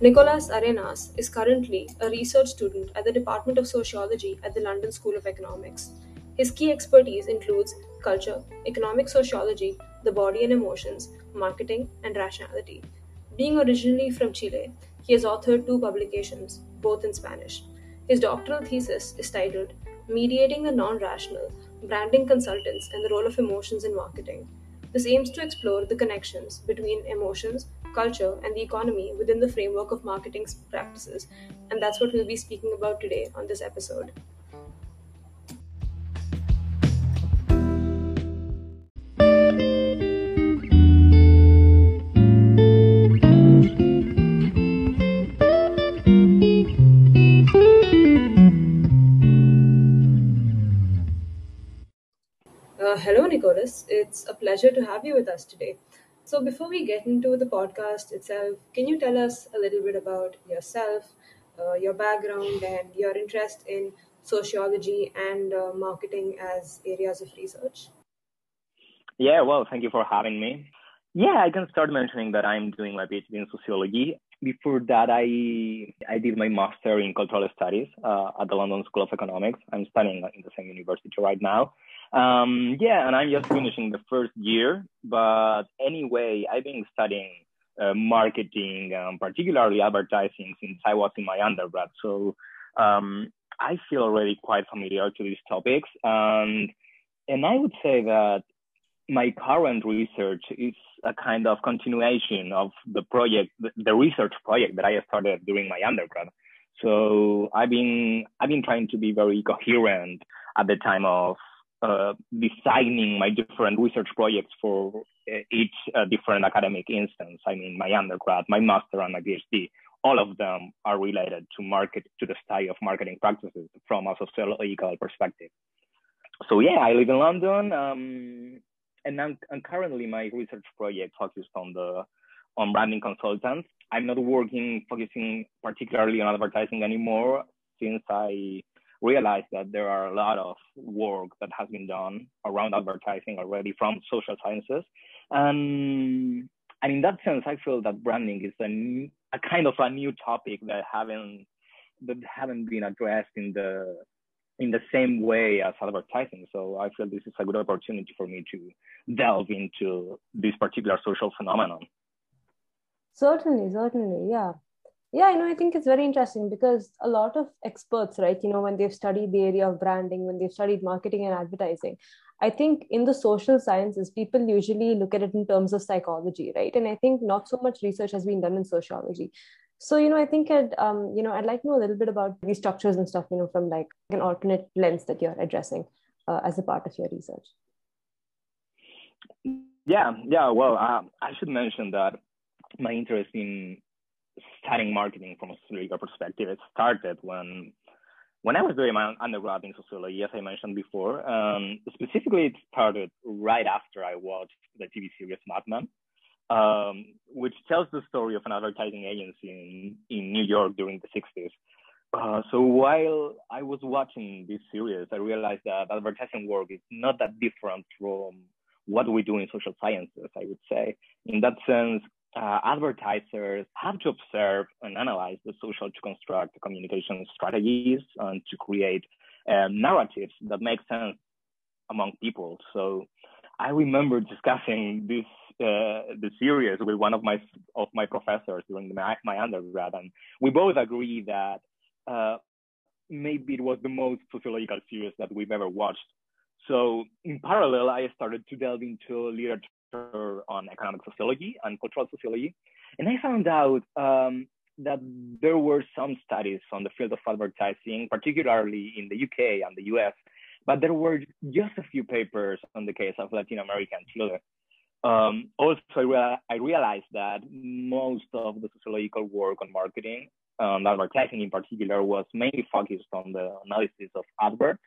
Nicolas Arenas is currently a research student at the Department of Sociology at the London School of Economics. His key expertise includes culture, economic sociology, the body and emotions, marketing, and rationality. Being originally from Chile, he has authored two publications, both in Spanish. His doctoral thesis is titled Mediating the Non Rational Branding Consultants and the Role of Emotions in Marketing. This aims to explore the connections between emotions, culture, and the economy within the framework of marketing practices, and that's what we'll be speaking about today on this episode. Uh, hello, Nicolas. It's a pleasure to have you with us today. So, before we get into the podcast itself, can you tell us a little bit about yourself, uh, your background, and your interest in sociology and uh, marketing as areas of research? Yeah, well, thank you for having me. Yeah, I can start mentioning that I'm doing my PhD in sociology. Before that, I I did my master in cultural studies uh, at the London School of Economics. I'm studying in the same university right now. Um, yeah, and I'm just finishing the first year. But anyway, I've been studying uh, marketing, um, particularly advertising, since I was in my undergrad. So um, I feel already quite familiar to these topics. And and I would say that my current research is a kind of continuation of the project, the research project that I started during my undergrad. So I've been I've been trying to be very coherent at the time of uh, designing my different research projects for uh, each uh, different academic instance. I mean, my undergrad, my master, and my PhD. All of them are related to market to the study of marketing practices from a sociological perspective. So yeah, I live in London. Um, and I'm, I'm currently my research project focused on the on branding consultants. I'm not working focusing particularly on advertising anymore since I realized that there are a lot of work that has been done around advertising already from social sciences. And, and in that sense, I feel that branding is a, a kind of a new topic that haven't that haven't been addressed in the in the same way as advertising. So I feel this is a good opportunity for me to delve into this particular social phenomenon. Certainly, certainly, yeah. Yeah, you know, I think it's very interesting because a lot of experts, right, you know, when they've studied the area of branding, when they've studied marketing and advertising, I think in the social sciences, people usually look at it in terms of psychology, right? And I think not so much research has been done in sociology. So, you know, I think I'd, um, you know, I'd like to know a little bit about these structures and stuff, you know, from like an alternate lens that you're addressing uh, as a part of your research. Yeah, yeah. Well, uh, I should mention that my interest in studying marketing from a sociological perspective, it started when when I was doing my undergrad in sociology, as I mentioned before. Um, specifically, it started right after I watched the TV series Mad Men um, which tells the story of an advertising agency in, in New York during the 60s. Uh, so while I was watching this series, I realized that advertising work is not that different from what we do in social sciences, I would say. In that sense, uh, advertisers have to observe and analyze the social to construct communication strategies and to create uh, narratives that make sense among people. So I remember discussing this uh, the series with one of my of my professors during my, my undergrad, and we both agree that uh, maybe it was the most sociological series that we've ever watched. So in parallel, I started to delve into literature on economic sociology and cultural sociology, and I found out um, that there were some studies on the field of advertising, particularly in the UK and the US, but there were just a few papers on the case of Latin American children. Um, also, I, I, realized that most of the sociological work on marketing and advertising in particular was mainly focused on the analysis of adverts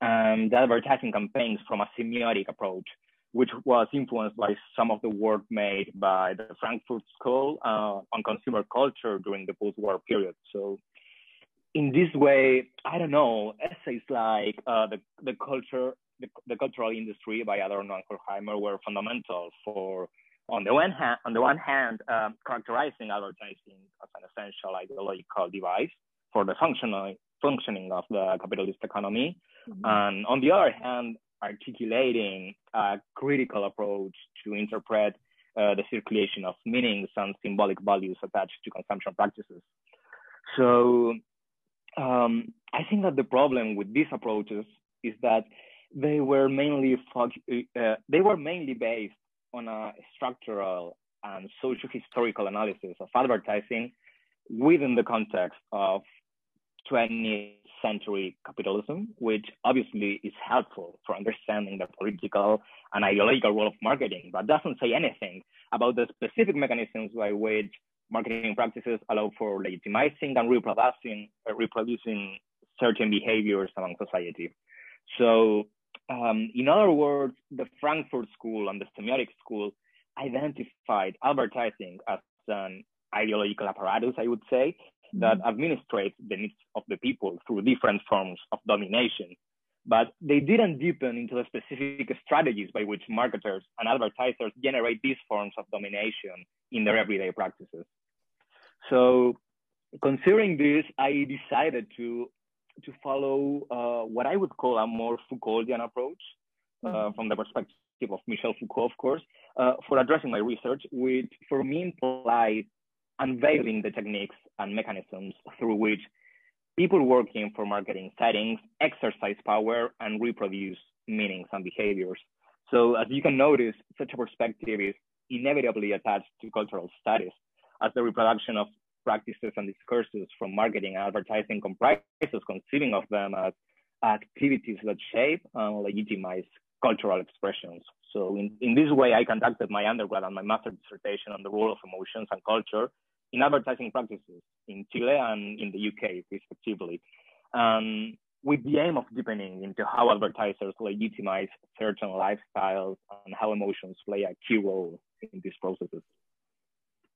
and advertising campaigns from a semiotic approach, which was influenced by some of the work made by the Frankfurt School uh, on consumer culture during the post-war period. So in this way, I don't know, essays like uh, the, the culture the, the cultural industry by Adorno and Horkheimer were fundamental for on the one hand, on the one hand, um, characterizing advertising as an essential ideological device for the functional functioning of the capitalist economy, mm-hmm. and on the other hand, articulating a critical approach to interpret uh, the circulation of meanings and symbolic values attached to consumption practices. So um, I think that the problem with these approaches is that they were mainly uh, they were mainly based on a structural and socio-historical analysis of advertising within the context of 20th century capitalism, which obviously is helpful for understanding the political and ideological role of marketing, but doesn't say anything about the specific mechanisms by which marketing practices allow for legitimizing and reproducing, uh, reproducing certain behaviors among society. So, um, in other words, the Frankfurt School and the semiotic school identified advertising as an ideological apparatus, I would say, that mm-hmm. administrates the needs of the people through different forms of domination. But they didn't deepen into the specific strategies by which marketers and advertisers generate these forms of domination in their everyday practices. So, considering this, I decided to to follow uh, what I would call a more Foucauldian approach uh, mm-hmm. from the perspective of Michel Foucault, of course, uh, for addressing my research, which for me implied unveiling the techniques and mechanisms through which people working for marketing settings exercise power and reproduce meanings and behaviors. So as you can notice, such a perspective is inevitably attached to cultural studies as the reproduction of practices and discourses from marketing and advertising comprises conceiving of them as activities that shape and legitimize cultural expressions. So in, in this way, I conducted my undergrad and my master dissertation on the role of emotions and culture in advertising practices in Chile and in the UK, respectively, um, with the aim of deepening into how advertisers legitimize certain lifestyles and how emotions play a key role in these processes.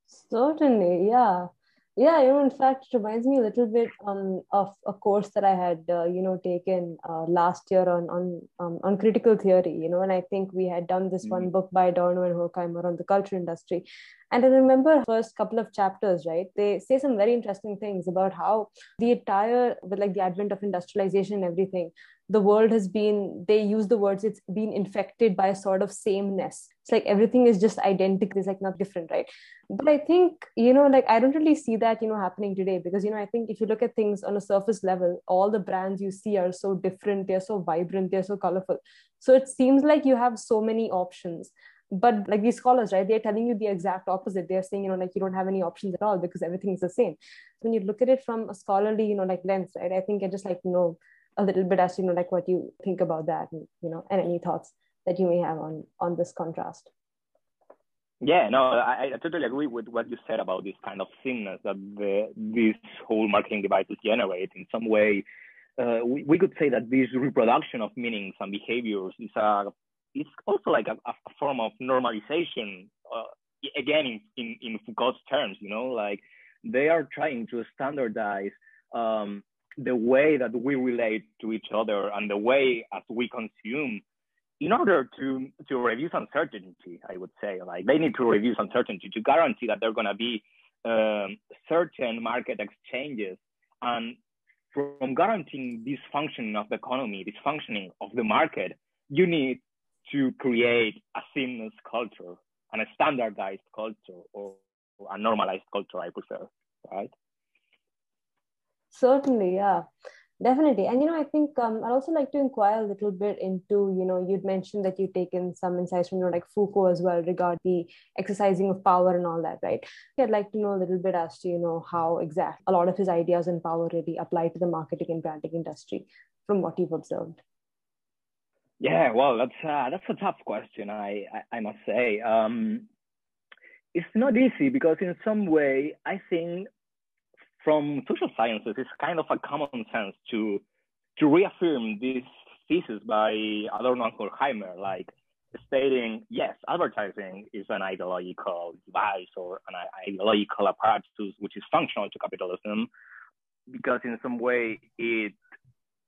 Certainly, yeah yeah you know in fact it reminds me a little bit um, of a course that i had uh, you know taken uh, last year on on um, on critical theory you know and i think we had done this mm-hmm. one book by Adorno and Horkheimer on the culture industry and i remember first couple of chapters right? They say some very interesting things about how the entire with like the advent of industrialization and everything the world has been they use the words it's been infected by a sort of sameness. It's like everything is just identical it's like not different right? But i think you know like i don't really see that you know happening today because you know i think if you look at things on a surface level all the brands you see are so different they're so vibrant they're so colorful. So it seems like you have so many options but like these scholars right they're telling you the exact opposite. They're saying you know like you don't have any options at all because everything is the same. When you look at it from a scholarly you know like lens right i think i just like know a little bit as you know like what you think about that and you know and any thoughts that you may have on on this contrast. Yeah no i, I totally agree with what you said about this kind of thinness that the this whole marketing devices generate. In some way uh, we, we could say that this reproduction of meanings and behaviors is a it's also like a, a form of normalization uh, again in, in, in Foucault's terms you know like they are trying to standardize um, the way that we relate to each other and the way as we consume in order to to reduce uncertainty i would say. Like they need to reduce uncertainty to guarantee that there are going to be um, certain market exchanges. And from guaranteeing this functioning of the economy this functioning of the market you need to create a seamless culture and a standardized culture or, a normalized culture i prefer right Certainly, yeah, definitely. And you know, I think um, I'd also like to inquire a little bit into, you know, you'd mentioned that you've taken some insights from, you know, like Foucault as well regarding the exercising of power and all that, right? I'd like to know a little bit as to, you know, how exact a lot of his ideas and power really apply to the marketing and branding industry from what you've observed. Yeah, well, that's uh, that's a tough question. I I, I must say, um, it's not easy because in some way I think from social sciences, it's kind of a common sense to to reaffirm this thesis by Adorno and Horkheimer, like stating, yes, advertising is an ideological device or an ideological apparatus which is functional to capitalism, because in some way it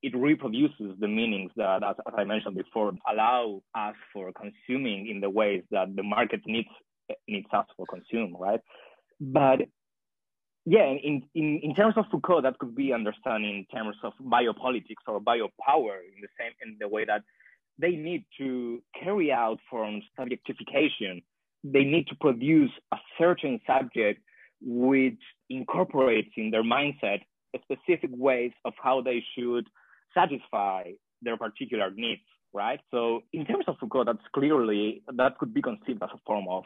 it reproduces the meanings that, as, as I mentioned before, allow us for consuming in the ways that the market needs needs us for consume, right? But yeah, in, in, in terms of Foucault, that could be understood in terms of biopolitics or biopower in the same in the way that they need to carry out forms of objectification. They need to produce a certain subject which incorporates in their mindset specific ways of how they should satisfy their particular needs, right? So in terms of Foucault, that's clearly, that could be conceived as a form of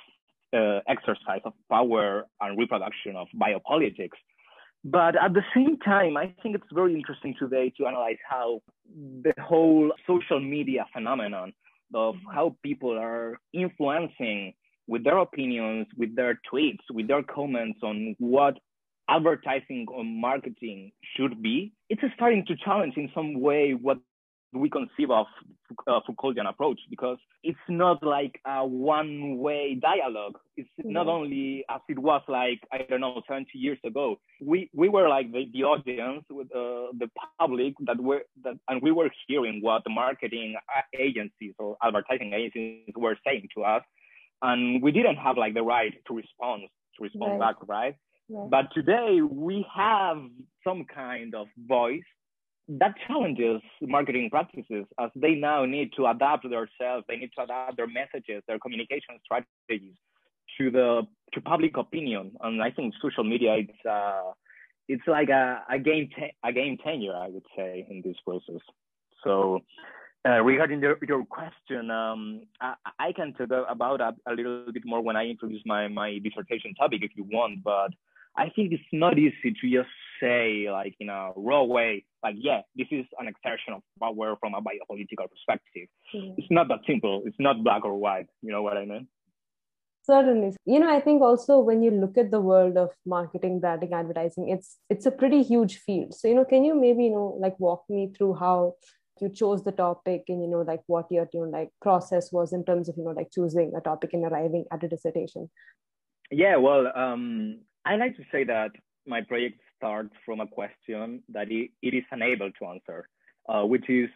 uh, exercise of power and reproduction of biopolitics. But at the same time, I think it's very interesting today to analyze how the whole social media phenomenon of how people are influencing with their opinions, with their tweets, with their comments on what advertising or marketing should be, it's starting to challenge in some way what we conceive of uh, Foucauldian approach because it's not like a one-way dialogue. It's not only as it was like I don't know 70 years ago. We we were like the, the audience with uh, the public that were that and we were hearing what the marketing agencies or advertising agencies were saying to us, and we didn't have like the right to respond to respond right. back, right? But today we have some kind of voice that challenges marketing practices as they now need to adapt themselves. They need to adapt their messages their communication strategies to the to public opinion. And i think social media it's uh it's like a, a game a game tenure i would say in this process. So uh, regarding your, your question, um, I, I, can talk about that a little bit more when I introduce my, my dissertation topic if you want, but I think it's not easy to just say like in a raw way, like, yeah, this is an exertion of power from a biopolitical perspective. Mm-hmm. It's not that simple. It's not black or white. You know what I mean? Certainly. You know, I think also when you look at the world of marketing, branding, advertising, it's it's a pretty huge field. So, you know, can you maybe, you know, like walk me through how you chose the topic and you know like what your you know like process was in terms of you know like choosing a topic and arriving at a dissertation yeah well um I like to say that my project starts from a question that it, it is unable to answer, uh, which is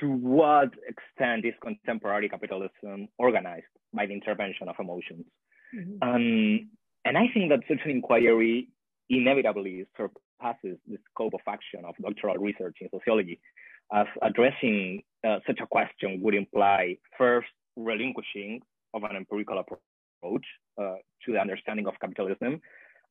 to what extent is contemporary capitalism organized by the intervention of emotions? Mm-hmm. Um, and I think that such an inquiry inevitably surpasses the scope of action of doctoral research in sociology, as addressing uh, such a question would imply first relinquishing of an empirical approach uh, to the understanding of capitalism,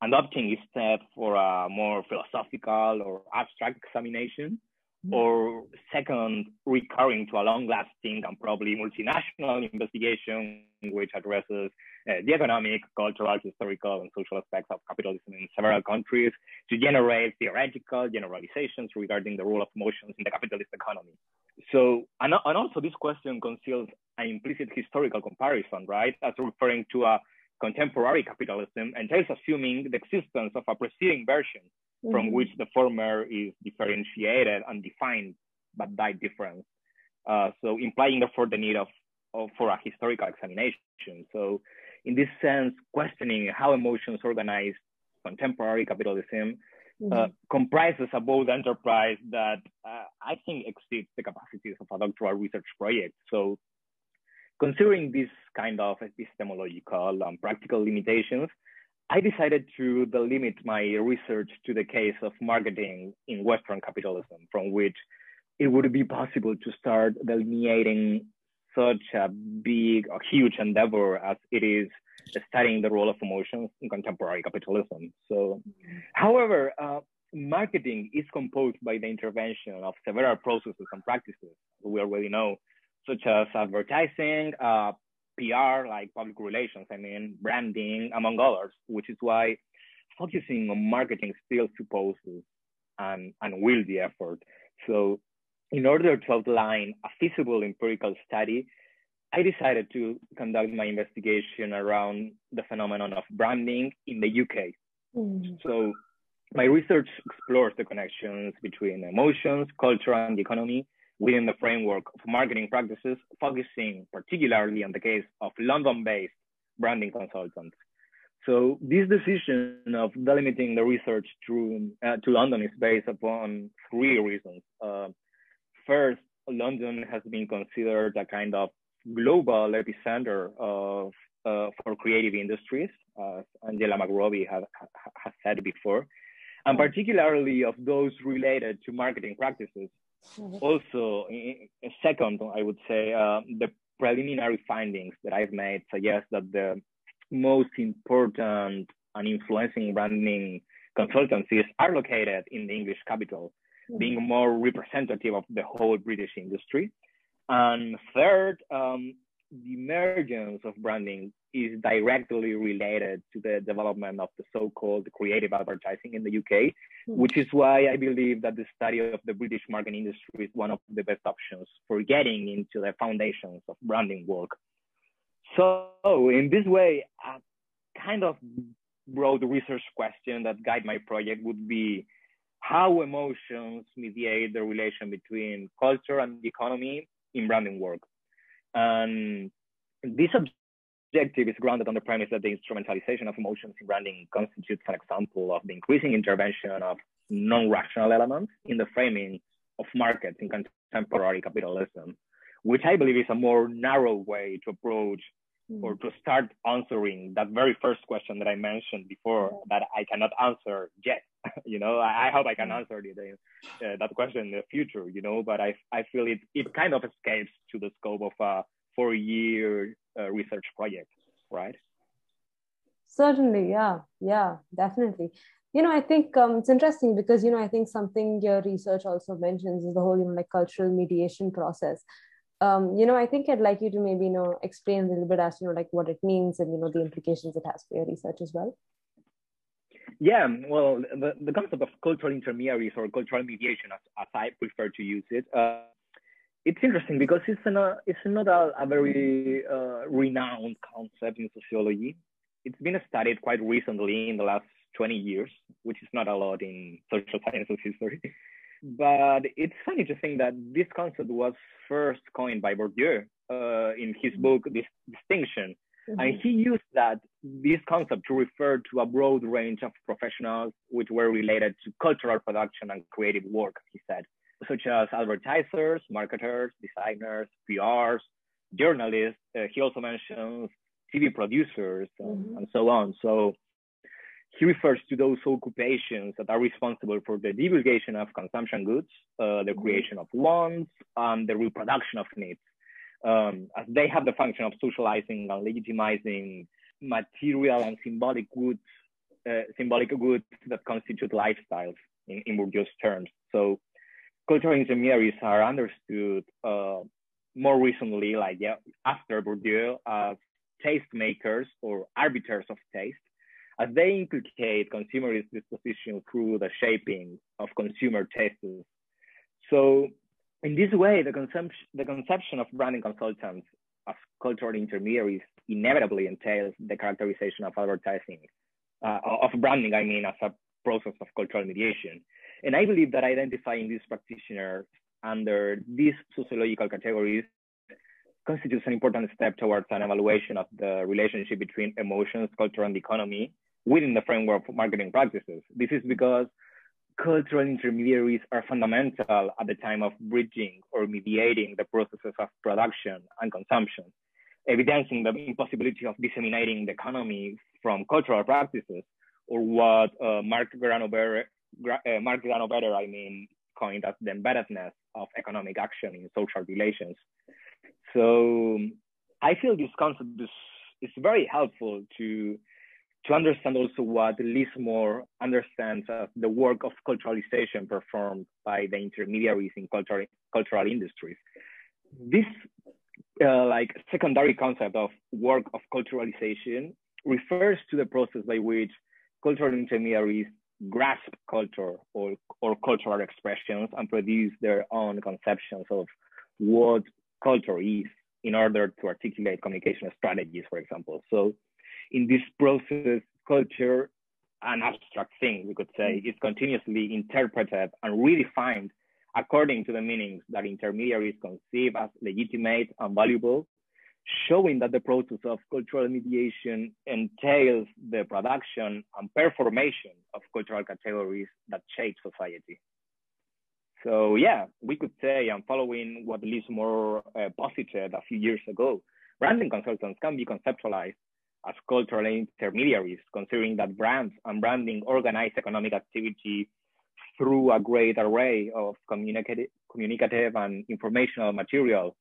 adopting instead for a more philosophical or abstract examination, mm-hmm. or second, recurring to a long-lasting and probably multinational investigation which addresses uh, the economic, cultural, historical, and social aspects of capitalism in several countries to generate theoretical generalizations regarding the role of emotions in the capitalist economy. So, and, and also this question conceals an implicit historical comparison, right? As referring to a contemporary capitalism entails assuming the existence of a preceding version mm-hmm. from which the former is differentiated and defined but by difference. Uh, so implying therefore the need of, of, for a historical examination. So in this sense, questioning how emotions organize contemporary capitalism mm-hmm. uh, comprises a bold enterprise that uh, I think exceeds the capacities of a doctoral research project. So Considering this kind of epistemological and practical limitations, I decided to delimit my research to the case of marketing in Western capitalism, from which it would be possible to start delineating such a big, a huge endeavor as it is studying the role of emotions in contemporary capitalism. So, however, uh, marketing is composed by the intervention of several processes and practices we already know, such as advertising, uh, PR, like public relations, I mean, branding, among others, which is why focusing on marketing still supposes an unwieldy effort. So, in order to outline a feasible empirical study, I decided to conduct my investigation around the phenomenon of branding in the UK. Mm. So, my research explores the connections between emotions, culture, and the economy within the framework of marketing practices, focusing particularly on the case of London-based branding consultants. So this decision of delimiting the research to, uh, to London is based upon three reasons. Uh, first, London has been considered a kind of global epicenter of, uh, for creative industries, as Angela McRobbie has, has said before, and particularly of those related to marketing practices. Mm-hmm. Also, second, I would say uh, the preliminary findings that I've made suggest that the most important and influencing branding consultancies are located in the English capital, mm-hmm. being more representative of the whole British industry. And third, um, the emergence of branding is directly related to the development of the so-called creative advertising in the UK, mm-hmm. which is why I believe that the study of the British marketing industry is one of the best options for getting into the foundations of branding work. So in this way, a kind of broad research question that guide my project would be how emotions mediate the relation between culture and the economy in branding work. And this objective is grounded on the premise that the instrumentalization of emotions in branding constitutes an example of the increasing intervention of non-rational elements in the framing of markets in contemporary capitalism, which I believe is a more narrow way to approach mm. or to start answering that very first question that I mentioned before that I cannot answer yet. you know, I, I, hope I can answer the, uh, that question in the future, you know, but I, I feel it, it kind of escapes to the scope of a four year uh, research project, right? Certainly, yeah, yeah, definitely. You know, I think um, it's interesting because you know I think something your research also mentions is the whole you know like cultural mediation process. Um, you know, I think I'd like you to maybe you know explain a little bit as you know like what it means and you know the implications it has for your research as well. Yeah, well, the, the concept of cultural intermediaries or cultural mediation, as, as I prefer to use it, uh, it's interesting because it's, an, uh, it's not a, a very uh, renowned concept in sociology. It's been studied quite recently in the last 20 years, which is not a lot in social sciences history. But it's funny to think that this concept was first coined by Bourdieu uh, in his book this Distinction. Mm-hmm. And he used that this concept to refer to a broad range of professionals which were related to cultural production and creative work, he said such as advertisers, marketers, designers, PRs, journalists. Uh, he also mentions TV producers and, mm-hmm. and, so on. So he refers to those occupations that are responsible for the divulgation of consumption goods, uh, the mm-hmm. creation of wants, and the reproduction of needs, um, as they have the function of socializing and legitimizing material and symbolic goods, uh, symbolic goods that constitute lifestyles in, in Bourdieu's terms. So cultural intermediaries are understood uh, more recently, like yeah, after Bourdieu, as tastemakers or arbiters of taste, as they inculcate consumerist disposition through the shaping of consumer tastes. So in this way, the, consumption, the conception of branding consultants as cultural intermediaries inevitably entails the characterization of advertising, uh, of branding, I mean, as a process of cultural mediation. And I believe that identifying these practitioners under these sociological categories constitutes an important step towards an evaluation of the relationship between emotions, culture, and economy within the framework of marketing practices. This is because cultural intermediaries are fundamental at the time of bridging or mediating the processes of production and consumption, evidencing the impossibility of disseminating the economy from cultural practices, or what uh, Mark Granovetter uh, Mark Granovetter, I mean, coined as the embeddedness of economic action in social relations. So I feel this concept is, is very helpful to to understand also what Liz Moor understands as the work of culturalization performed by the intermediaries in cultural, cultural industries. This uh, like secondary concept of work of culturalization refers to the process by which cultural intermediaries grasp culture or, or cultural expressions and produce their own conceptions of what culture is in order to articulate communication strategies, for example. So in this process, culture, an abstract thing, we could say, is continuously interpreted and redefined according to the meanings that intermediaries conceive as legitimate and valuable showing that the process of cultural mediation entails the production and performation of cultural categories that shape society. So yeah, we could say, and following what Liz Moor uh, posited a few years ago, branding consultants can be conceptualized as cultural intermediaries, considering that brands and branding organize economic activity through a great array of communicative, communicative and informational material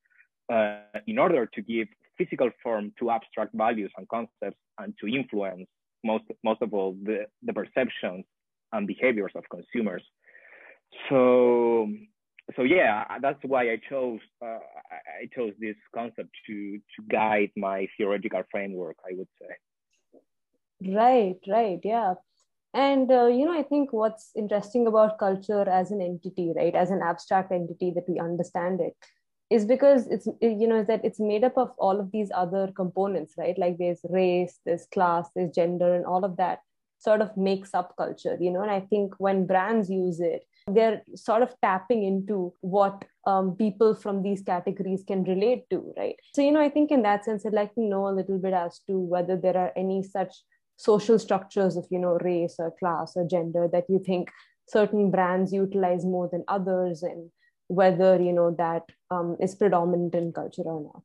uh, in order to give physical form to abstract values and concepts and to influence most, most of all the, the perceptions and behaviors of consumers. So, so yeah, that's why I chose uh, I chose this concept to to guide my theoretical framework. I would say. Right, right, yeah, and uh, you know, I think what's interesting about culture as an entity, right, as an abstract entity that we understand it, is because it's you know that it's made up of all of these other components, right? Like there's race, there's class, there's gender, and all of that sort of makes up culture, you know. And I think when brands use it they're sort of tapping into what um, people from these categories can relate to, right? So, you know, I think in that sense, I'd like to know a little bit as to whether there are any such social structures of, you know, race or class or gender that you think certain brands utilize more than others and whether, you know, that um, is predominant in culture or not.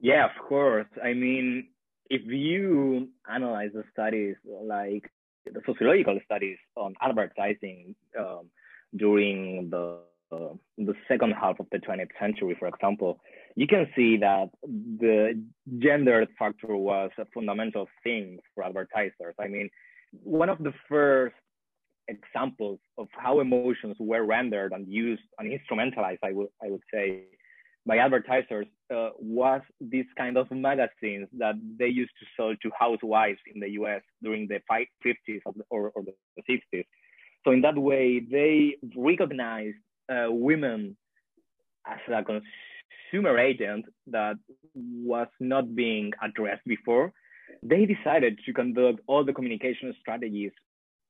Yeah, of course. I mean, if you analyze the studies like the sociological studies on advertising um, during the uh, the second half of the 20th century, for example, you can see that the gender factor was a fundamental thing for advertisers. I mean, one of the first examples of how emotions were rendered and used and instrumentalized, I would I would say, by advertisers uh, was this kind of magazines that they used to sell to housewives in the US during the 50s or, or the 60s. So in that way, they recognized uh, women as a consumer agent that was not being addressed before. They decided to conduct all the communication strategies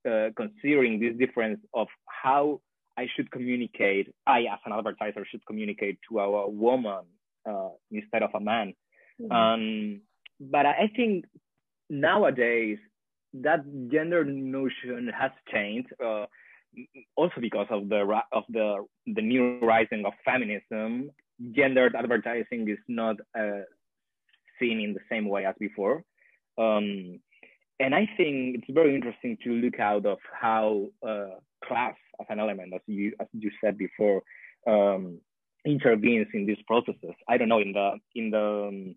uh, considering this difference of how I should communicate, I as an advertiser should communicate to a woman uh, instead of a man. Mm-hmm. Um, but I think nowadays that gender notion has changed, uh, also because of the of the the new rising of feminism. Gendered advertising is not uh, seen in the same way as before. Um, and I think it's very interesting to look out of how uh, class as an element, as you as you said before, um, intervenes in these processes. I don't know in the in the um,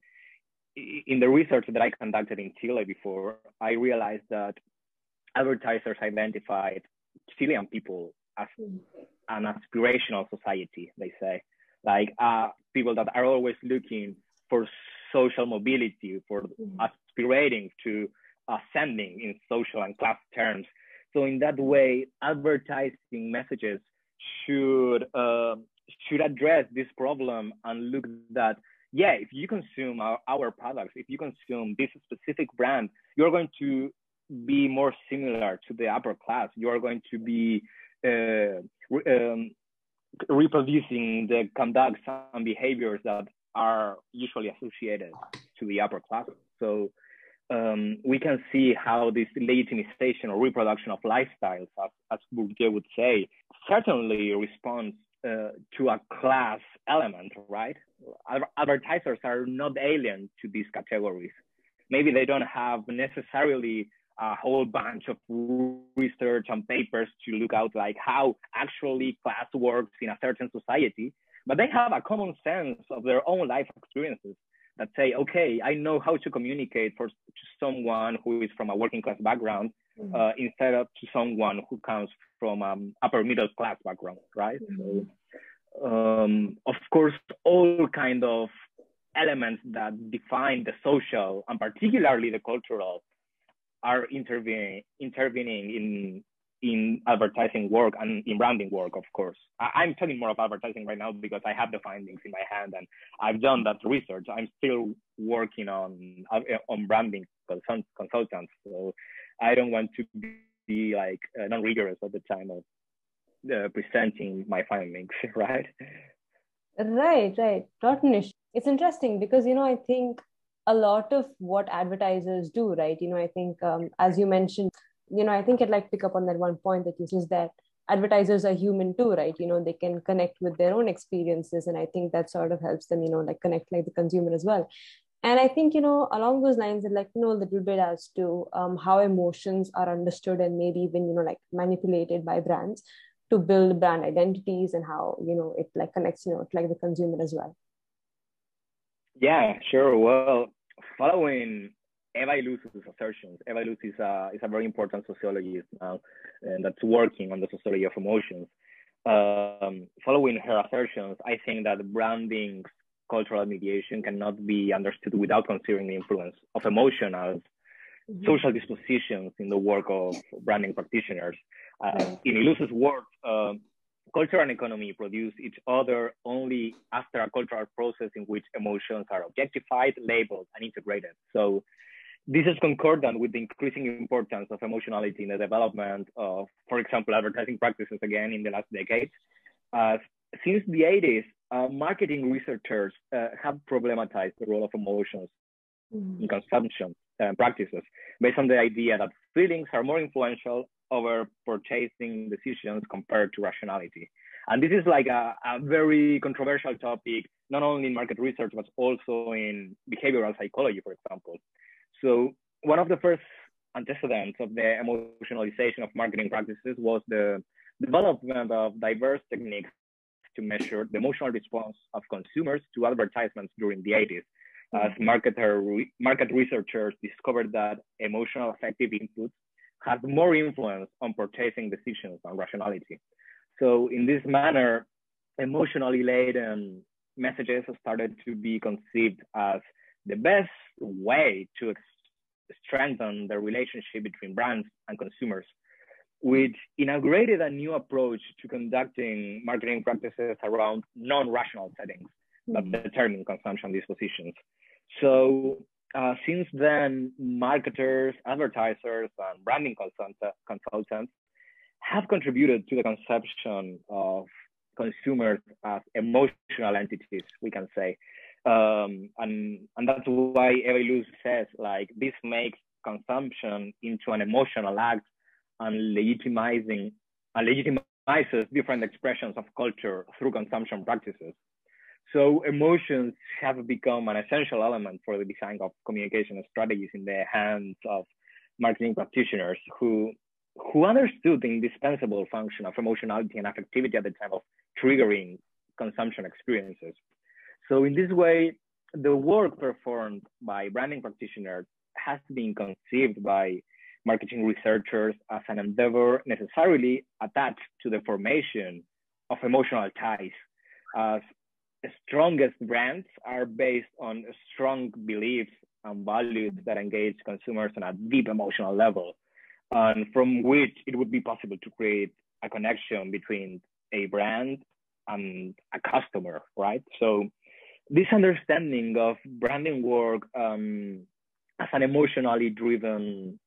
in the research that I conducted in Chile before, I realized that advertisers identified Chilean people as an aspirational society. They say, like uh, people that are always looking for social mobility, for mm-hmm. aspirating to ascending in social and class terms so in that way, advertising messages should uh, should address this problem and look that yeah, if you consume our, our products, if you consume this specific brand, you're going to be more similar to the upper class. You are going to be uh, um, reproducing the conducts and behaviors that are usually associated to the upper class. So um, we can see how this legitimization or reproduction of lifestyles, as, as Bourdieu would say, certainly responds uh, to a class element, right? Advertisers are not alien to these categories. Maybe they don't have necessarily a whole bunch of research and papers to look out like how actually class works in a certain society, but they have a common sense of their own life experiences that say, okay, I know how to communicate for to someone who is from a working class background mm-hmm. uh, instead of to someone who comes from um, upper middle class background, right? Mm-hmm. So, um, of course, all kind of elements that define the social and particularly the cultural are intervening intervening in in advertising work and in branding work, of course. I, am talking more of advertising right now because I have the findings in my hand and I've done that research. I'm still working on uh, on branding consult- consultants, so I don't want to be like uh, non-rigorous at the time of uh, presenting my findings, right? Right, right. Rotanish. It's interesting because you know I think a lot of what advertisers do, right? You know, I think um, as you mentioned you know, I think I'd like to pick up on that one point that you says that advertisers are human too, right? You know, they can connect with their own experiences. And I think that sort of helps them, you know, like connect like the consumer as well. and i think you know along those lines i'd like to know a little bit as to um, how emotions are understood and maybe even you know like manipulated by brands to build brand identities and how you know it like connects you know to like the consumer as well yeah sure well following Eva Illouz's assertions. Eva Illouz is a, is a very important sociologist now, and that's working on the sociology of emotions. Um, following her assertions, I think that branding's cultural mediation cannot be understood without considering the influence of emotion as mm-hmm. social dispositions in the work of branding practitioners. Uh, in Illouz's work, uh, culture and economy produce each other only after a cultural process in which emotions are objectified, labeled, and integrated. So this is concordant with the increasing importance of emotionality in the development of, for example, advertising practices again in the last decades. Uh, since the 80s, uh, marketing researchers uh, have problematized the role of emotions in consumption uh, practices based on the idea that feelings are more influential over purchasing decisions compared to rationality. And this is like a, a very controversial topic, not only in market research, but also in behavioral psychology, for example. So one of the first antecedents of the emotionalization of marketing practices was the development of diverse techniques to measure the emotional response of consumers to advertisements during the 80s. As marketer, market researchers discovered that emotional affective inputs had more influence on purchasing decisions and rationality. So in this manner, emotionally laden messages started to be conceived as the best way to strengthen the relationship between brands and consumers, which inaugurated a new approach to conducting marketing practices around non-rational settings that mm-hmm. determine consumption dispositions. So uh, since then, marketers, advertisers, and branding consultants have contributed to the conception of consumers as emotional entities, we can say, um, and and that's why Illouz says like this makes consumption into an emotional act and legitimizing and legitimizes different expressions of culture through consumption practices. So emotions have become an essential element for the design of communication strategies in the hands of marketing practitioners who who understood the indispensable function of emotionality and affectivity at the time of triggering consumption experiences. So in this way, the work performed by branding practitioners has been conceived by marketing researchers as an endeavor necessarily attached to the formation of emotional ties as the strongest brands are based on strong beliefs and values that engage consumers on a deep emotional level and from which it would be possible to create a connection between a brand and a customer right? So this understanding of branding work um, as an emotionally driven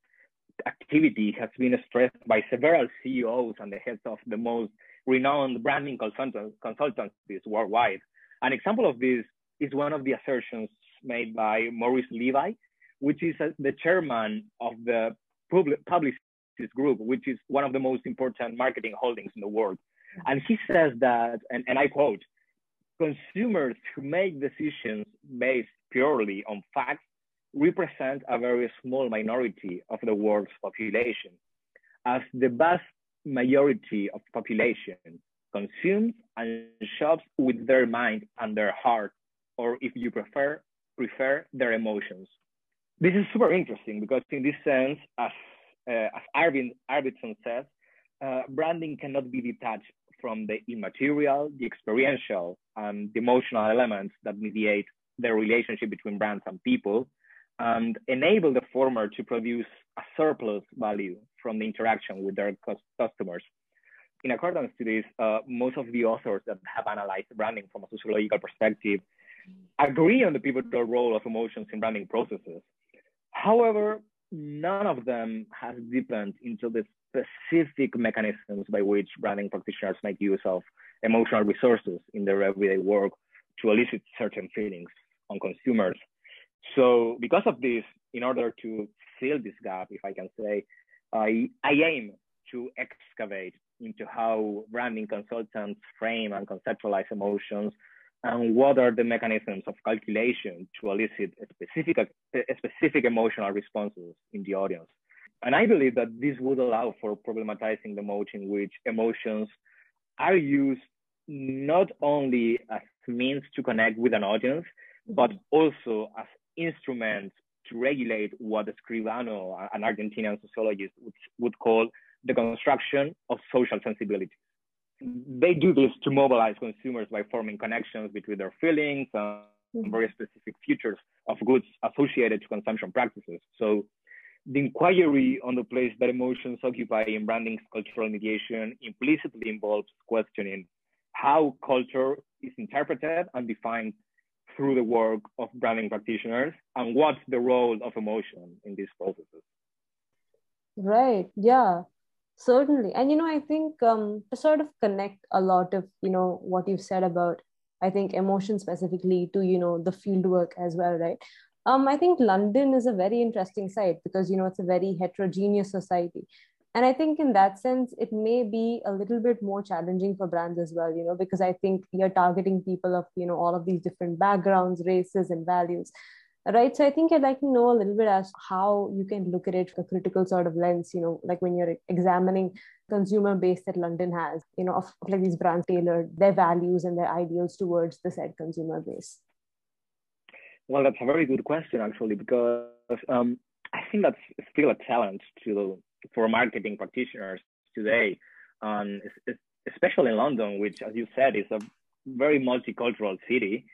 activity has been stressed by several CEOs and the heads of the most renowned branding consultants, consultancies worldwide. An example of this is one of the assertions made by Maurice Levy, which is uh, the chairman of the Publicis Group, which is one of the most important marketing holdings in the world. And he says that, and, and I quote, consumers who make decisions based purely on facts represent a very small minority of the world's population, as the vast majority of population consumes and shops with their mind and their heart, or if you prefer, prefer their emotions. This is super interesting because in this sense, as, uh, as Arvind Arvidsson says, uh, branding cannot be detached from the immaterial, the experiential, and the emotional elements that mediate the relationship between brands and people, and enable the former to produce a surplus value from the interaction with their customers. In accordance to this, uh, most of the authors that have analyzed branding from a sociological perspective agree on the pivotal role of emotions in branding processes. However, none of them has deepened into the specific mechanisms by which branding practitioners make use of emotional resources in their everyday work to elicit certain feelings on consumers. So because of this, in order to fill this gap, if I can say, I, I aim to excavate into how branding consultants frame and conceptualize emotions and what are the mechanisms of calculation to elicit specific, specific emotional responses in the audience. And I believe that this would allow for problematizing the mode in which emotions are used not only as means to connect with an audience, but also as instruments to regulate what Escribano, an Argentinian sociologist, would, would call the construction of social sensibilities. They do this to mobilize consumers by forming connections between their feelings and mm-hmm. very specific features of goods associated to consumption practices. So the inquiry on the place that emotions occupy in branding's cultural mediation implicitly involves questioning how culture is interpreted and defined through the work of branding practitioners and what's the role of emotion in these processes. Right. Yeah. Certainly. And you know, I think um, to sort of connect a lot of, you know, what you've said about, I think emotion specifically to, you know, the field work as well, right? Um, I think London is a very interesting site because, you know, it's a very heterogeneous society. And I think in that sense, it may be a little bit more challenging for brands as well, you know, because I think you're targeting people of, you know, all of these different backgrounds, races, and values right so i think i'd like to know a little bit as how you can look at it from a critical sort of lens you know like when you're examining consumer base that london has you know of, of like these brands tailored their values and their ideals towards the said consumer base well that's a very good question actually because um, i think that's still a challenge to for marketing practitioners today um, especially in london which as you said is a very multicultural city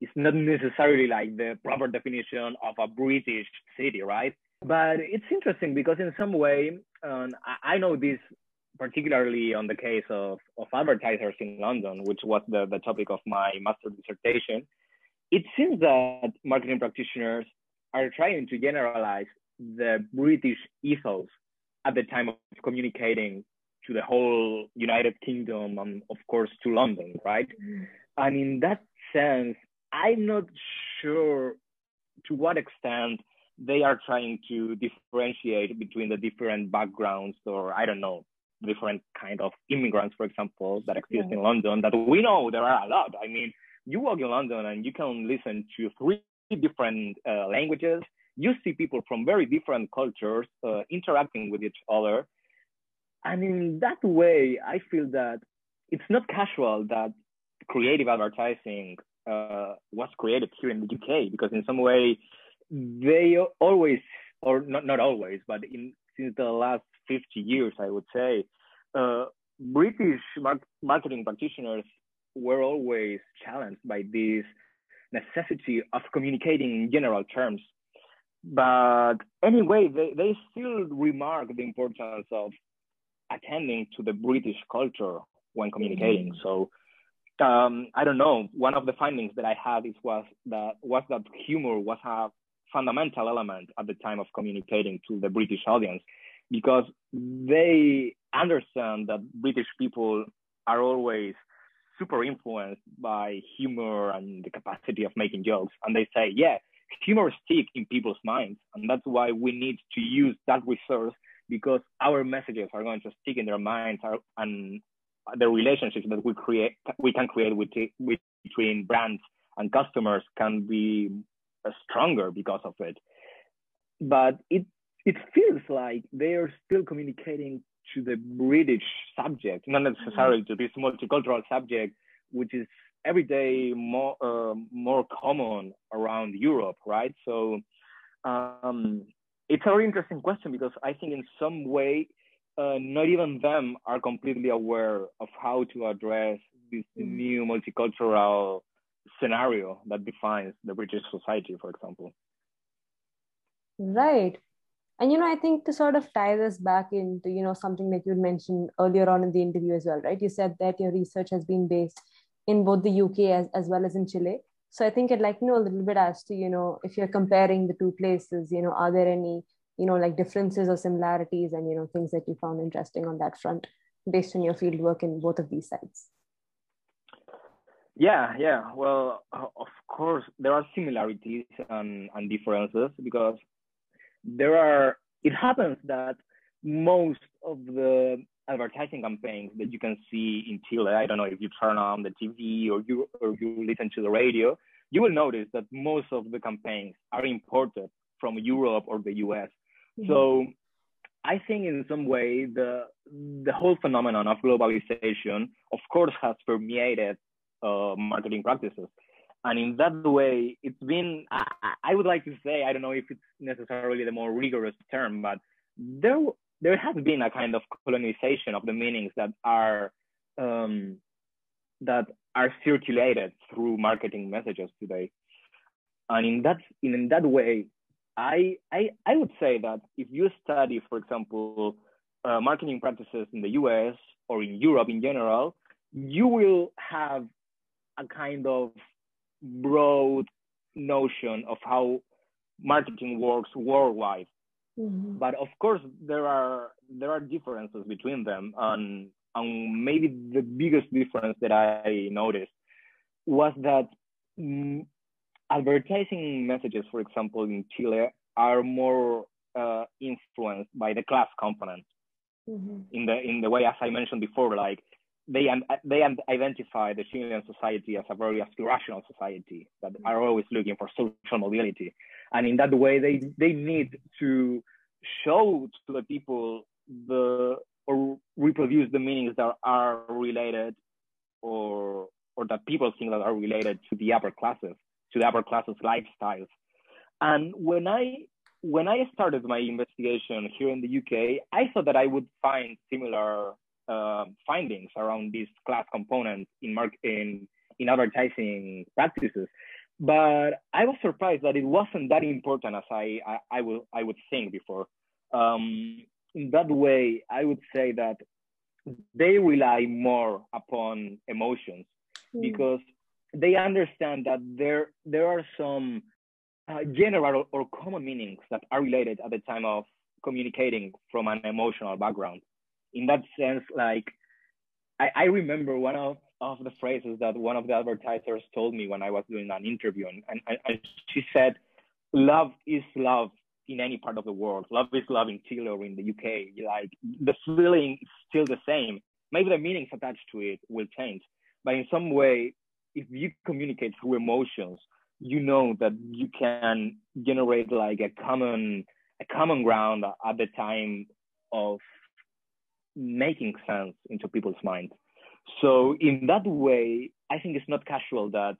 it's not necessarily like the proper definition of a British city, right? But it's interesting because in some way, um, I, know this particularly on the case of, of advertisers in London, which was the, the topic of my master dissertation. It seems that marketing practitioners are trying to generalize the British ethos at the time of communicating to the whole United Kingdom and, of course, to London, right? Mm-hmm. And in that sense, I'm not sure to what extent they are trying to differentiate between the different backgrounds or I don't know, different kind of immigrants, for example, that exist yeah. in London that we know there are a lot. I mean, you walk in London and you can listen to three different uh, languages. You see people from very different cultures uh, interacting with each other. And in that way, I feel that it's not casual that creative advertising uh, was created here in the UK because in some way they always, or not not always, but in since the last 50 years, I would say, uh, British mar- marketing practitioners were always challenged by this necessity of communicating in general terms. But anyway, they, they still remark the importance of attending to the British culture when communicating. Mm-hmm. So um, I don't know. One of the findings that I had is was that was that humor was a fundamental element at the time of communicating to the British audience, because they understand that British people are always super influenced by humor and the capacity of making jokes, and they say, yeah, humor sticks in people's minds, and that's why we need to use that resource because our messages are going to stick in their minds and the relationships that we create we can create with, with between brands and customers can be stronger because of it. But it it feels like they are still communicating to the british subject not necessarily to this multicultural subject which is every day more uh, more common around europe right so um, it's a very interesting question because i think in some way uh, not even them are completely aware of how to address this mm. new multicultural scenario that defines the British society, for example. Right. And you know, I think to sort of tie this back into, you know, something that you mentioned earlier on in the interview as well, right? You said that your research has been based in both the UK as, as well as in Chile. So I think I'd like to know a little bit as to, you know, if you're comparing the two places, you know, are there any you know like differences or similarities and you know things that you found interesting on that front based on your field work in both of these sites yeah yeah well of course there are similarities and, and differences because there are it happens that most of the advertising campaigns that you can see in Chile. I don't know if you turn on the TV or you or you listen to the radio, you will notice that most of the campaigns are imported from Europe or the US. Mm-hmm. So I think in some way the the whole phenomenon of globalization, of course, has permeated uh, marketing practices. And in that way, it's been, I, I, would like to say, I don't know if it's necessarily the more rigorous term, but there, there has been a kind of colonization of the meanings that are, um, that are circulated through marketing messages today. And in that, in that way, I, I, I would say that if you study, for example, uh, marketing practices in the US or in Europe in general, you will have a kind of broad notion of how marketing works worldwide. Mm-hmm. But of course, there are there are differences between them, and and maybe the biggest difference that I noticed was that mm, advertising messages, for example, in Chile, are more uh, influenced by the class component. Mm-hmm. In the in the way, as I mentioned before, like they they identify the Chilean society as a very aspirational society that are always looking for social mobility, and in that way, they they need to show to the people the or reproduce the meanings that are related or or that people think that are related to the upper classes to the upper classes lifestyles. And when i when i started my investigation here in the uk i thought that i would find similar uh, findings around these class components in mark in in advertising practices but i was surprised that it wasn't that important as i i, I would i would think before um, in that way, I would say that they rely more upon emotions mm. because they understand that there there are some uh, general or common meanings that are related at the time of communicating from an emotional background. In that sense, like I, I remember one of, of the phrases that one of the advertisers told me when I was doing an interview, and, and, and she said, "Love is love in any part of the world. Love is love in Chile or in the UK. Like the feeling is still the same. Maybe the meanings attached to it will change, but in some way, if you communicate through emotions, you know that you can generate like a common a common ground at the time of making sense into people's minds. So in that way, I think it's not casual that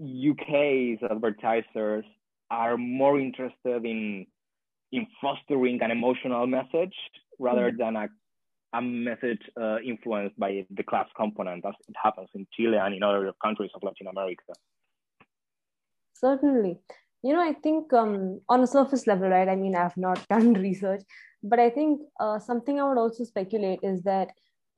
UK's advertisers are more interested in in fostering an emotional message rather mm-hmm. than a, a message uh, influenced by the class component as it happens in Chile and in other countries of Latin America. Certainly. You know, I think um, on a surface level, right? I mean, I've not done research, but I think uh, something I would also speculate is that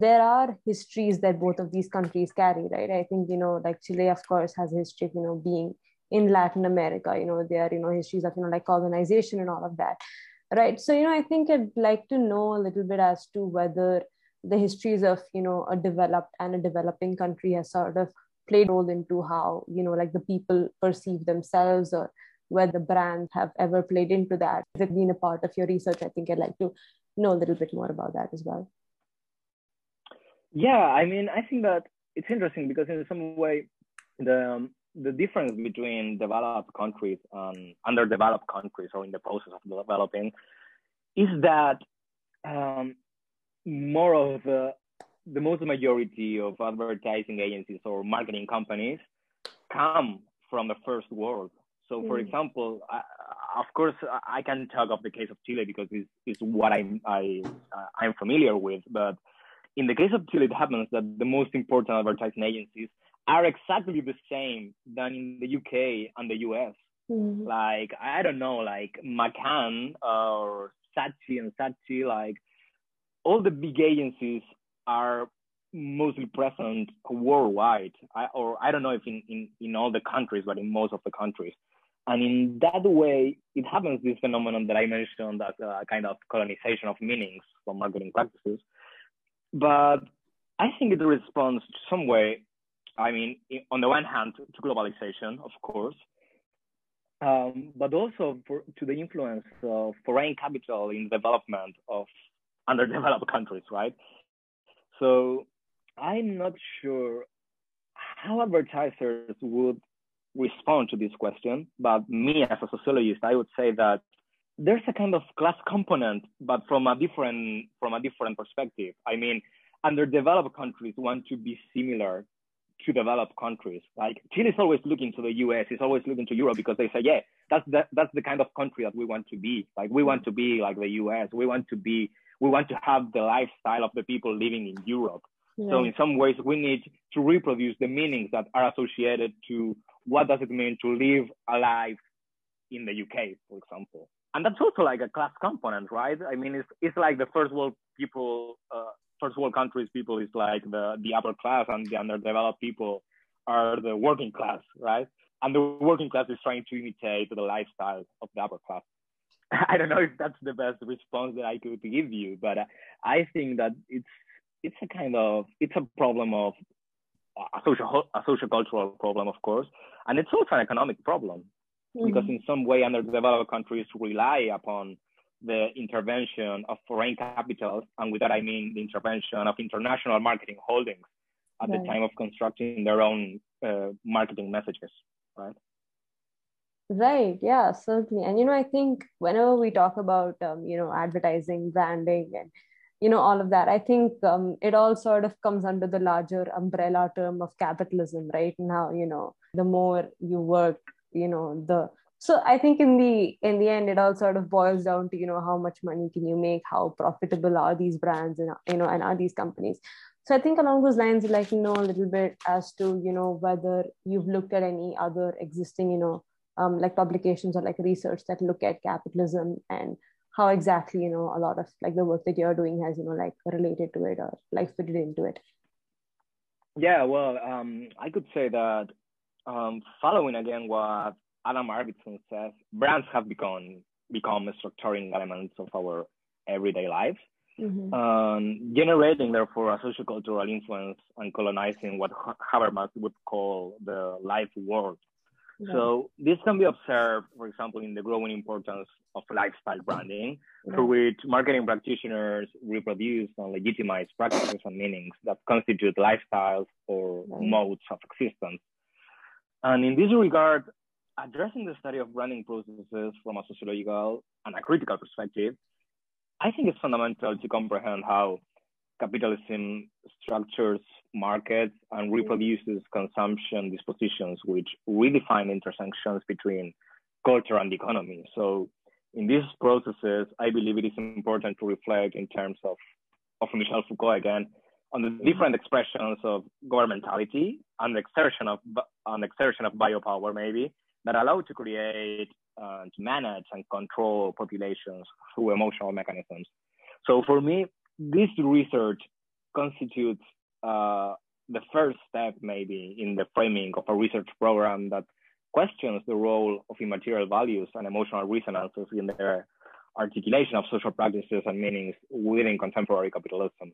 there are histories that both of these countries carry, right? I think, you know, like Chile, of course, has a history of, you know, being in Latin America. You know, there you know, histories of, you know, like colonization and all of that. Right. So, you know, I think I'd like to know a little bit as to whether the histories of, you know, a developed and a developing country has sort of played role into how, you know, like the people perceive themselves or whether brands have ever played into that. Has it been a part of your research? I think I'd like to know a little bit more about that as well. Yeah, I mean, I think that it's interesting because in some way, the um, the difference between developed countries and underdeveloped countries or in the process of developing is that um, more of the, the most majority of advertising agencies or marketing companies come from the first world. So, for mm. example, I, of course, I can talk of the case of Chile because it's, it's what I'm, I, uh, I'm familiar with. But in the case of Chile, it happens that the most important advertising agencies are exactly the same than in the UK and the US. Mm-hmm. Like I don't know, like McCann or Saatchi and Saatchi, like all the big agencies are mostly present worldwide. I, or I don't know if in, in, in all the countries, but in most of the countries. And in that way, it happens this phenomenon that I mentioned, that uh, kind of colonization of meanings from marketing practices. But I think it responds to some way I mean, on the one hand, to globalization, of course, um, but also for, to the influence of foreign capital in development of underdeveloped countries, right? So I'm not sure how advertisers would respond to this question, but me as a sociologist, I would say that there's a kind of class component, but from a different from a different perspective. I mean, underdeveloped countries want to be similar to developed countries. Like Chile is always looking to the US, it's always looking to Europe because they say, yeah, that's the that's the kind of country that we want to be. Like we want to be like the US. We want to be we want to have the lifestyle of the people living in Europe. Yeah. So in some ways we need to reproduce the meanings that are associated to what does it mean to live a life in the UK, for example. And that's also like a class component, right? I mean, it's, it's like the first world people, uh, first world countries people is like the, the upper class and the underdeveloped people are the working class, right? And the working class is trying to imitate the lifestyle of the upper class. I don't know if that's the best response that I could give you, but I think that it's it's a kind of it's a problem of a social a social cultural problem, of course, and it's also an economic problem mm-hmm. because in some way underdeveloped countries rely upon the intervention of foreign capitals, and with that I mean the intervention of international marketing holdings at right. the time of constructing their own uh, marketing messages, right? Right. Yeah, certainly. And you know, I think whenever we talk about um, you know advertising, branding, and you know all of that, I think um, it all sort of comes under the larger umbrella term of capitalism, right? Now, you know, the more you work, you know, the so I think in the in the end, it all sort of boils down to you know how much money can you make, how profitable are these brands, and you know, and are these companies. So I think along those lines, like to know a little bit as to you know whether you've looked at any other existing you know um, like publications or like research that look at capitalism and how exactly you know a lot of like the work that you're doing has you know like related to it or like fitted into it? Yeah well um, i could say that um, following again what adam arvidsson says brands have become become structuring elements of our everyday lives. Mm-hmm. um, generating therefore a sociocultural influence and colonizing what habermas would call the life world so this can be observed, for example, in the growing importance of lifestyle branding, yeah. through which marketing practitioners reproduce and legitimize practices and meanings that constitute lifestyles or modes of existence. And in this regard, addressing the study of branding processes from a sociological and a critical perspective, I think it's fundamental to comprehend how capitalism structures markets and reproduces consumption dispositions which redefine intersections between culture and economy. So in these processes, I believe it is important to reflect in terms of, of Michel Foucault again, on the different expressions of governmentality and exertion of an exertion of biopower maybe that allow to create uh, to manage and control populations through emotional mechanisms. So for me, this research constitutes uh, the first step, maybe, in the framing of a research program that questions the role of immaterial values and emotional resonances in their articulation of social practices and meanings within contemporary capitalism.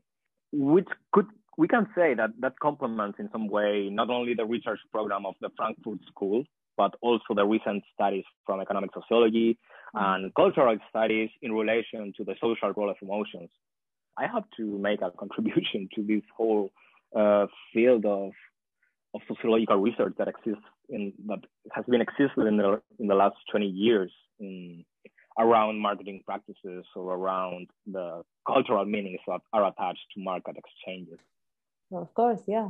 Which could we can say that that complements in some way not only the research program of the Frankfurt School, but also the recent studies from economic sociology and cultural studies in relation to the social role of emotions. I have to make a contribution to this whole uh, field of of sociological research that exists in that has been existed in the in the last 20 years in around marketing practices or around the cultural meanings that are attached to market exchanges. Of course, yeah.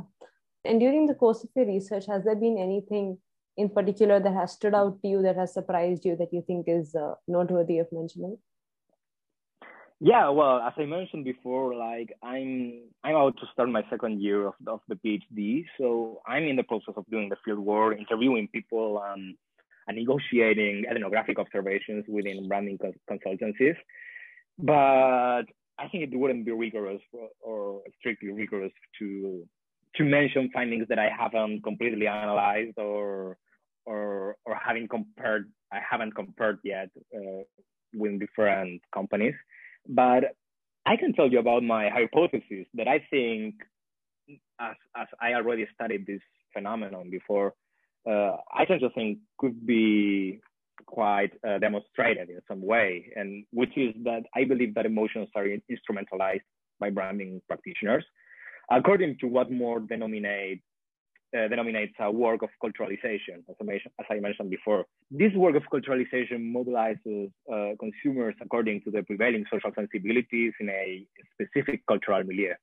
And during the course of your research, has there been anything in particular that has stood out to you that has surprised you that you think is uh, noteworthy of mentioning? Yeah, well, as I mentioned before, like I'm I'm about to start my second year of, of the PhD, so I'm in the process of doing the field work, interviewing people, um, and negotiating ethnographic observations within branding consultancies. But I think it wouldn't be rigorous or, or strictly rigorous to to mention findings that I haven't completely analyzed or or or having compared I haven't compared yet uh, with different companies. But I can tell you about my hypothesis that I think, as, as I already studied this phenomenon before, uh, I tend to think could be quite uh, demonstrated in some way, and which is that I believe that emotions are instrumentalized by branding practitioners, according to what Moor denominate, uh, denominates a work of culturalization, as I, mentioned, as I mentioned before. This work of culturalization mobilizes uh, consumers according to the prevailing social sensibilities in a specific cultural milieu,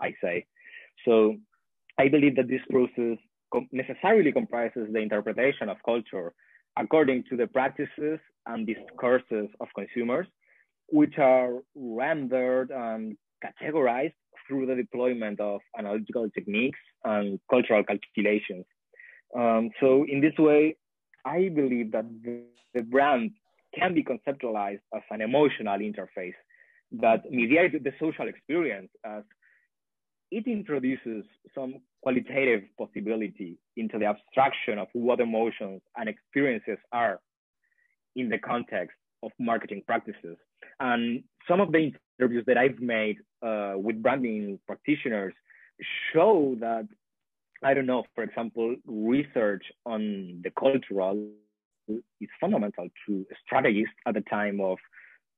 I say. So I believe that this process necessarily comprises the interpretation of culture according to the practices and discourses of consumers, which are rendered and categorized through the deployment of analytical techniques and cultural calculations. Um, so in this way, I believe that the, the brand can be conceptualized as an emotional interface that mediates the social experience as it introduces some qualitative possibility into the abstraction of what emotions and experiences are in the context of marketing practices. And some of the interviews that I've made uh, with branding practitioners show that, I don't know, for example, research on the cultural is fundamental to strategists at the time of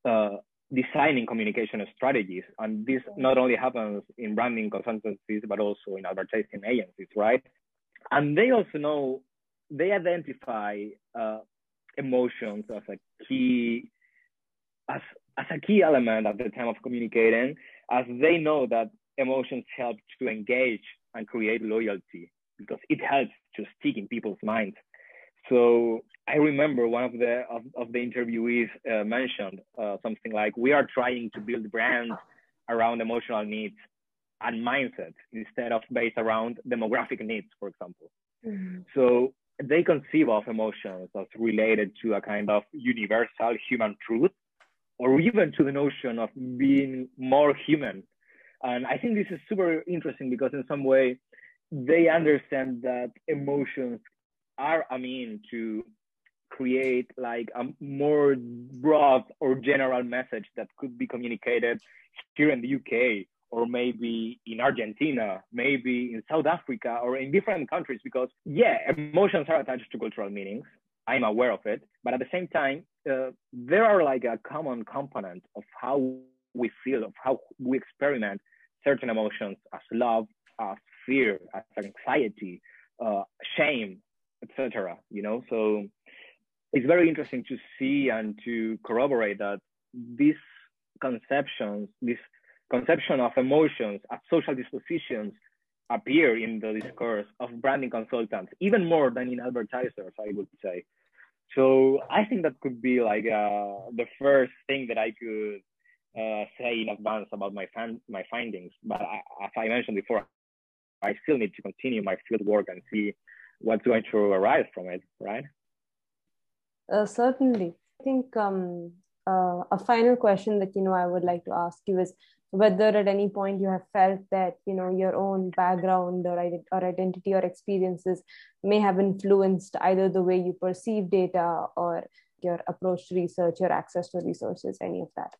uh, designing communication strategies. And this not only happens in branding consultancies, but also in advertising agencies, right? And they also know, they identify uh, emotions as a key, as, as a key element at the time of communicating, as they know that emotions help to engage and create loyalty because it helps to stick in people's minds. So I remember one of the of, of the interviewees uh, mentioned uh, something like, "We are trying to build brands around emotional needs and mindset instead of based around demographic needs, for example." Mm-hmm. So they conceive of emotions as related to a kind of universal human truth, or even to the notion of being more human. And I think this is super interesting because in some way they understand that emotions are I mean to create like a more broad or general message that could be communicated here in the UK or maybe in Argentina, maybe in South Africa or in different countries because yeah, emotions are attached to cultural meanings. I'm aware of it, but at the same time, uh, there are like a common component of how we feel, of how we experiment certain emotions as love, as fear, as anxiety, uh, shame, etc. You know, so it's very interesting to see and to corroborate that these conceptions, this conception of emotions as social dispositions appear in the discourse of branding consultants, even more than in advertisers, I would say. So I think that could be like uh, the first thing that I could uh, say in advance about my fan- my findings. But I, as I mentioned before, I still need to continue my field work and see what's going to arise from it, right? Uh, certainly. I think um, uh, a final question that you know I would like to ask you is whether at any point you have felt that you know your own background or, or identity or experiences may have influenced either the way you perceive data or your approach to research, your access to resources, any of that.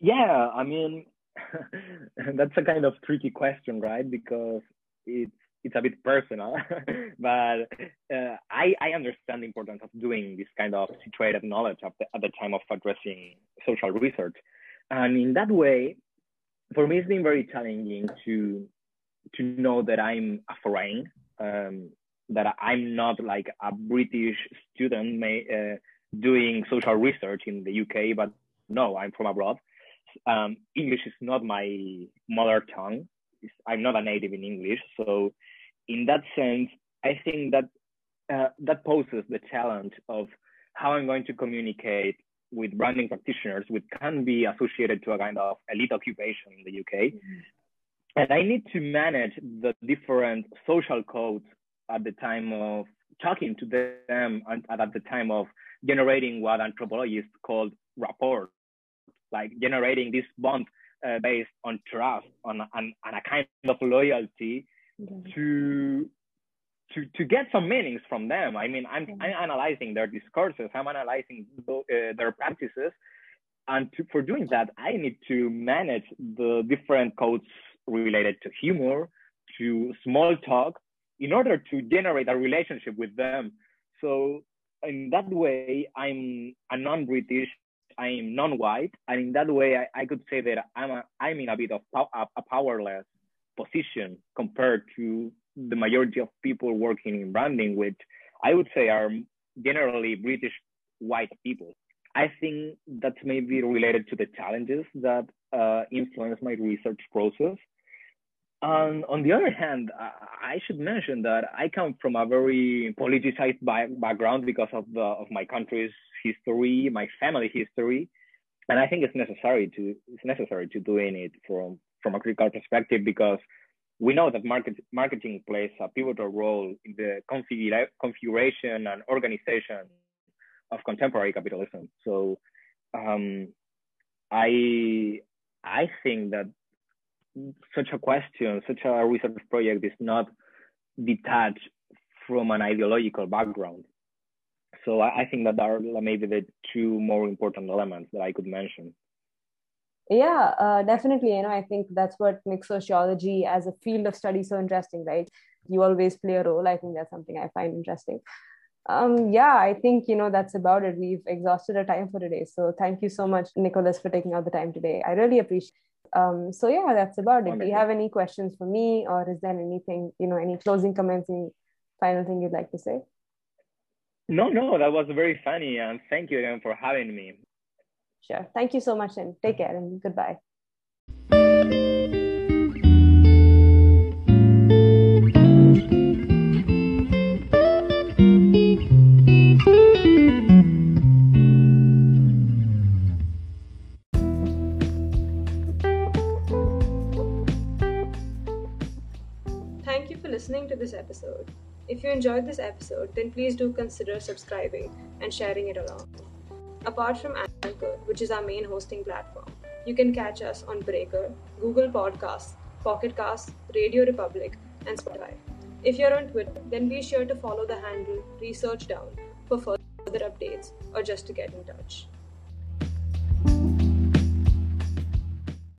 Yeah, I mean, that's a kind of tricky question, right? Because it's it's a bit personal, but uh, I, I understand the importance of doing this kind of situated knowledge at the, at the time of addressing social research. And in that way, for me, it's been very challenging to, to know that I'm a foreign, um, that I'm not like a British student may, uh, doing social research in the UK, but no, I'm from abroad. Um, English is not my mother tongue. I'm not a native in English, so in that sense, I think that uh, that poses the challenge of how I'm going to communicate with branding practitioners, which can be associated to a kind of elite occupation in the UK. Mm-hmm. And I need to manage the different social codes at the time of talking to them and at the time of generating what anthropologists call rapport, like generating this bond uh, based on trust, on, on, on a kind of loyalty to to to get some meanings from them. I mean, I'm I'm analyzing their discourses, I'm analyzing uh, their practices, and to, for doing that, I need to manage the different codes related to humor, to small talk, in order to generate a relationship with them. So in that way, I'm a non-British, I'm non-white, and in that way, I, I could say that I'm a, I'm in a bit of a, a powerless position compared to the majority of people working in branding, which I would say are generally British white people. I think that's maybe related to the challenges that uh, influence my research process. On the other hand, I should mention that I come from a very politicized background because of the of my country's history, my family history, and I think it's necessary to it's necessary to doing it from from a critical perspective because we know that market, marketing plays a pivotal role in the configura- configuration and organization of contemporary capitalism. So um, I I think that such a question, such a research project is not detached from an ideological background. So I, I think that are maybe the two more important elements that I could mention. Yeah, uh, definitely. You know, I think that's what makes sociology as a field of study so interesting, right? You always play a role. I think that's something I find interesting. Um, yeah, I think you know that's about it. We've exhausted our time for today. So thank you so much, Nicolas, for taking out the time today. I really appreciate. Um, so yeah, that's about it. Do you have any questions for me, or is there anything you know, any closing comments, any final thing you'd like to say? No, no, that was very funny, and thank you again for having me. Sure. Thank you so much, and take care, and goodbye. Thank you for listening to this episode. If you enjoyed this episode, then please do consider subscribing and sharing it along. Apart from Anchor, which is our main hosting platform, you can catch us on Breaker, Google Podcasts, Pocket Casts, RadioPublic, and Spotify. If you're on Twitter, then be sure to follow the handle ResearchDown for further updates or just to get in touch.